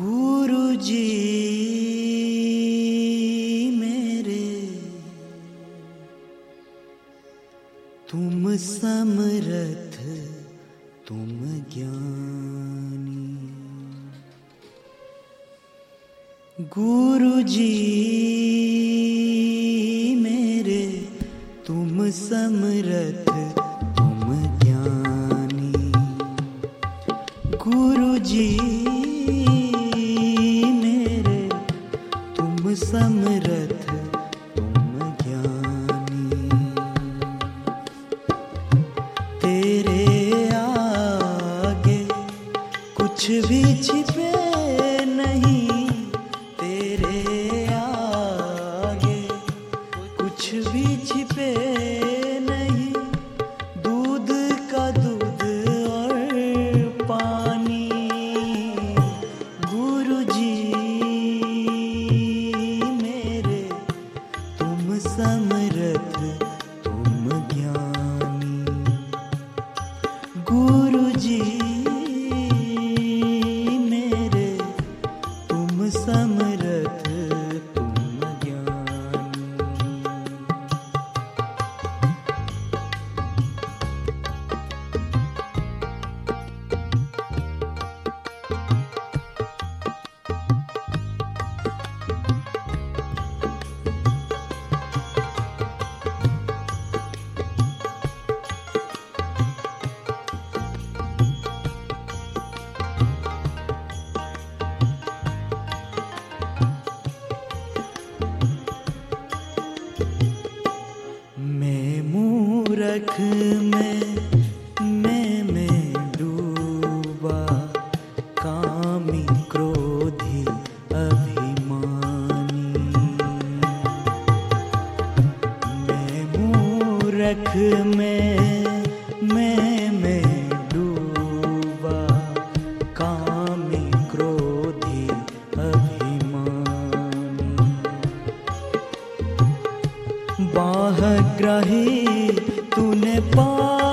गुरु जी मेरे तुम समरथ तुम ज्ञानी। गुरु जी अलख में मैं मैं डूबा, कामी क्रोधी अभिमानी। मैं मूरख में मैं मैं डूबा, कामी क्रोधी अभिमानी। बाहग्राही तूने पा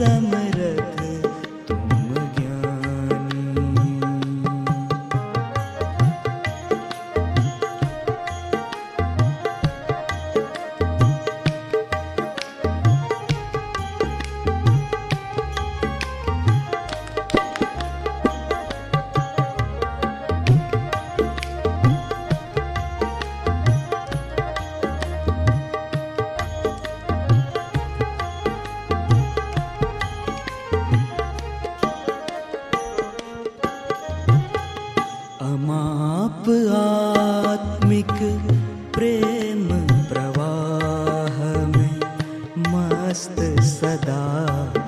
zaman सदा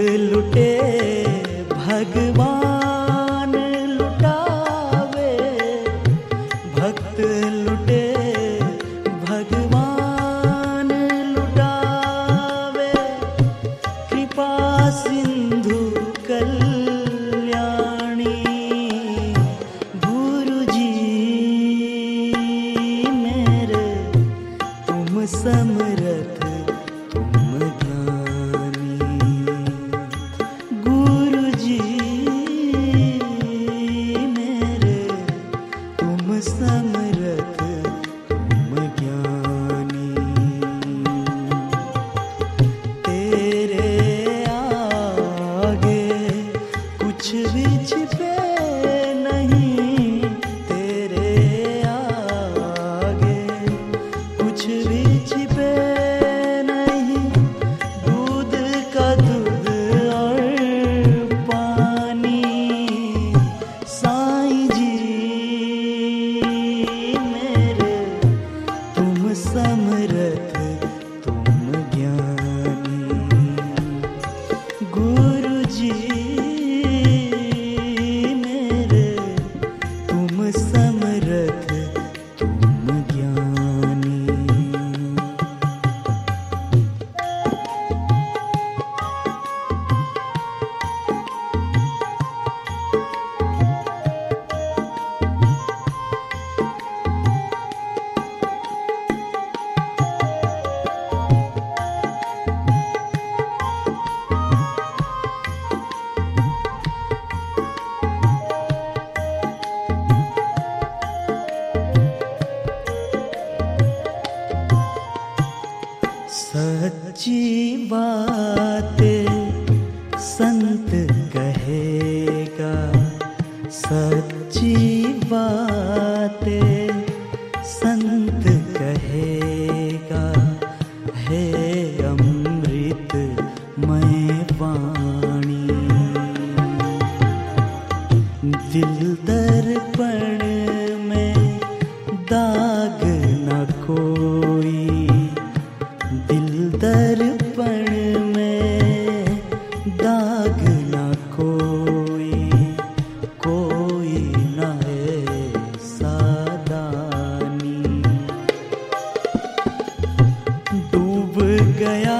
लुटे भगवान कहेगा सच्ची बातें। गया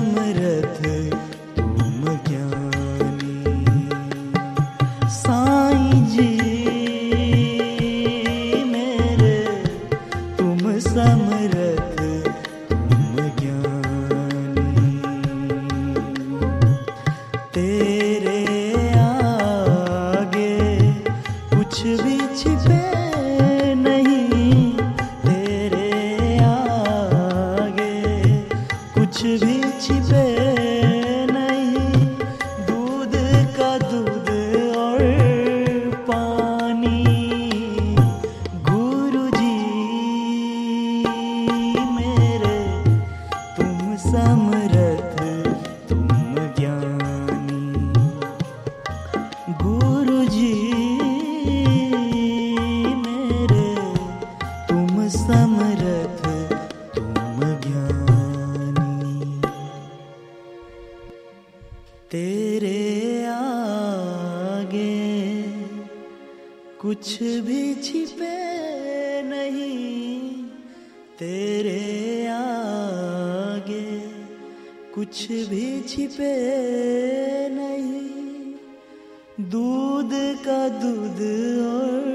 समरथ तेरे आगे कुछ भी छिपे नहीं, तेरे आगे कुछ भी छिपे नहीं। दूध का दूध और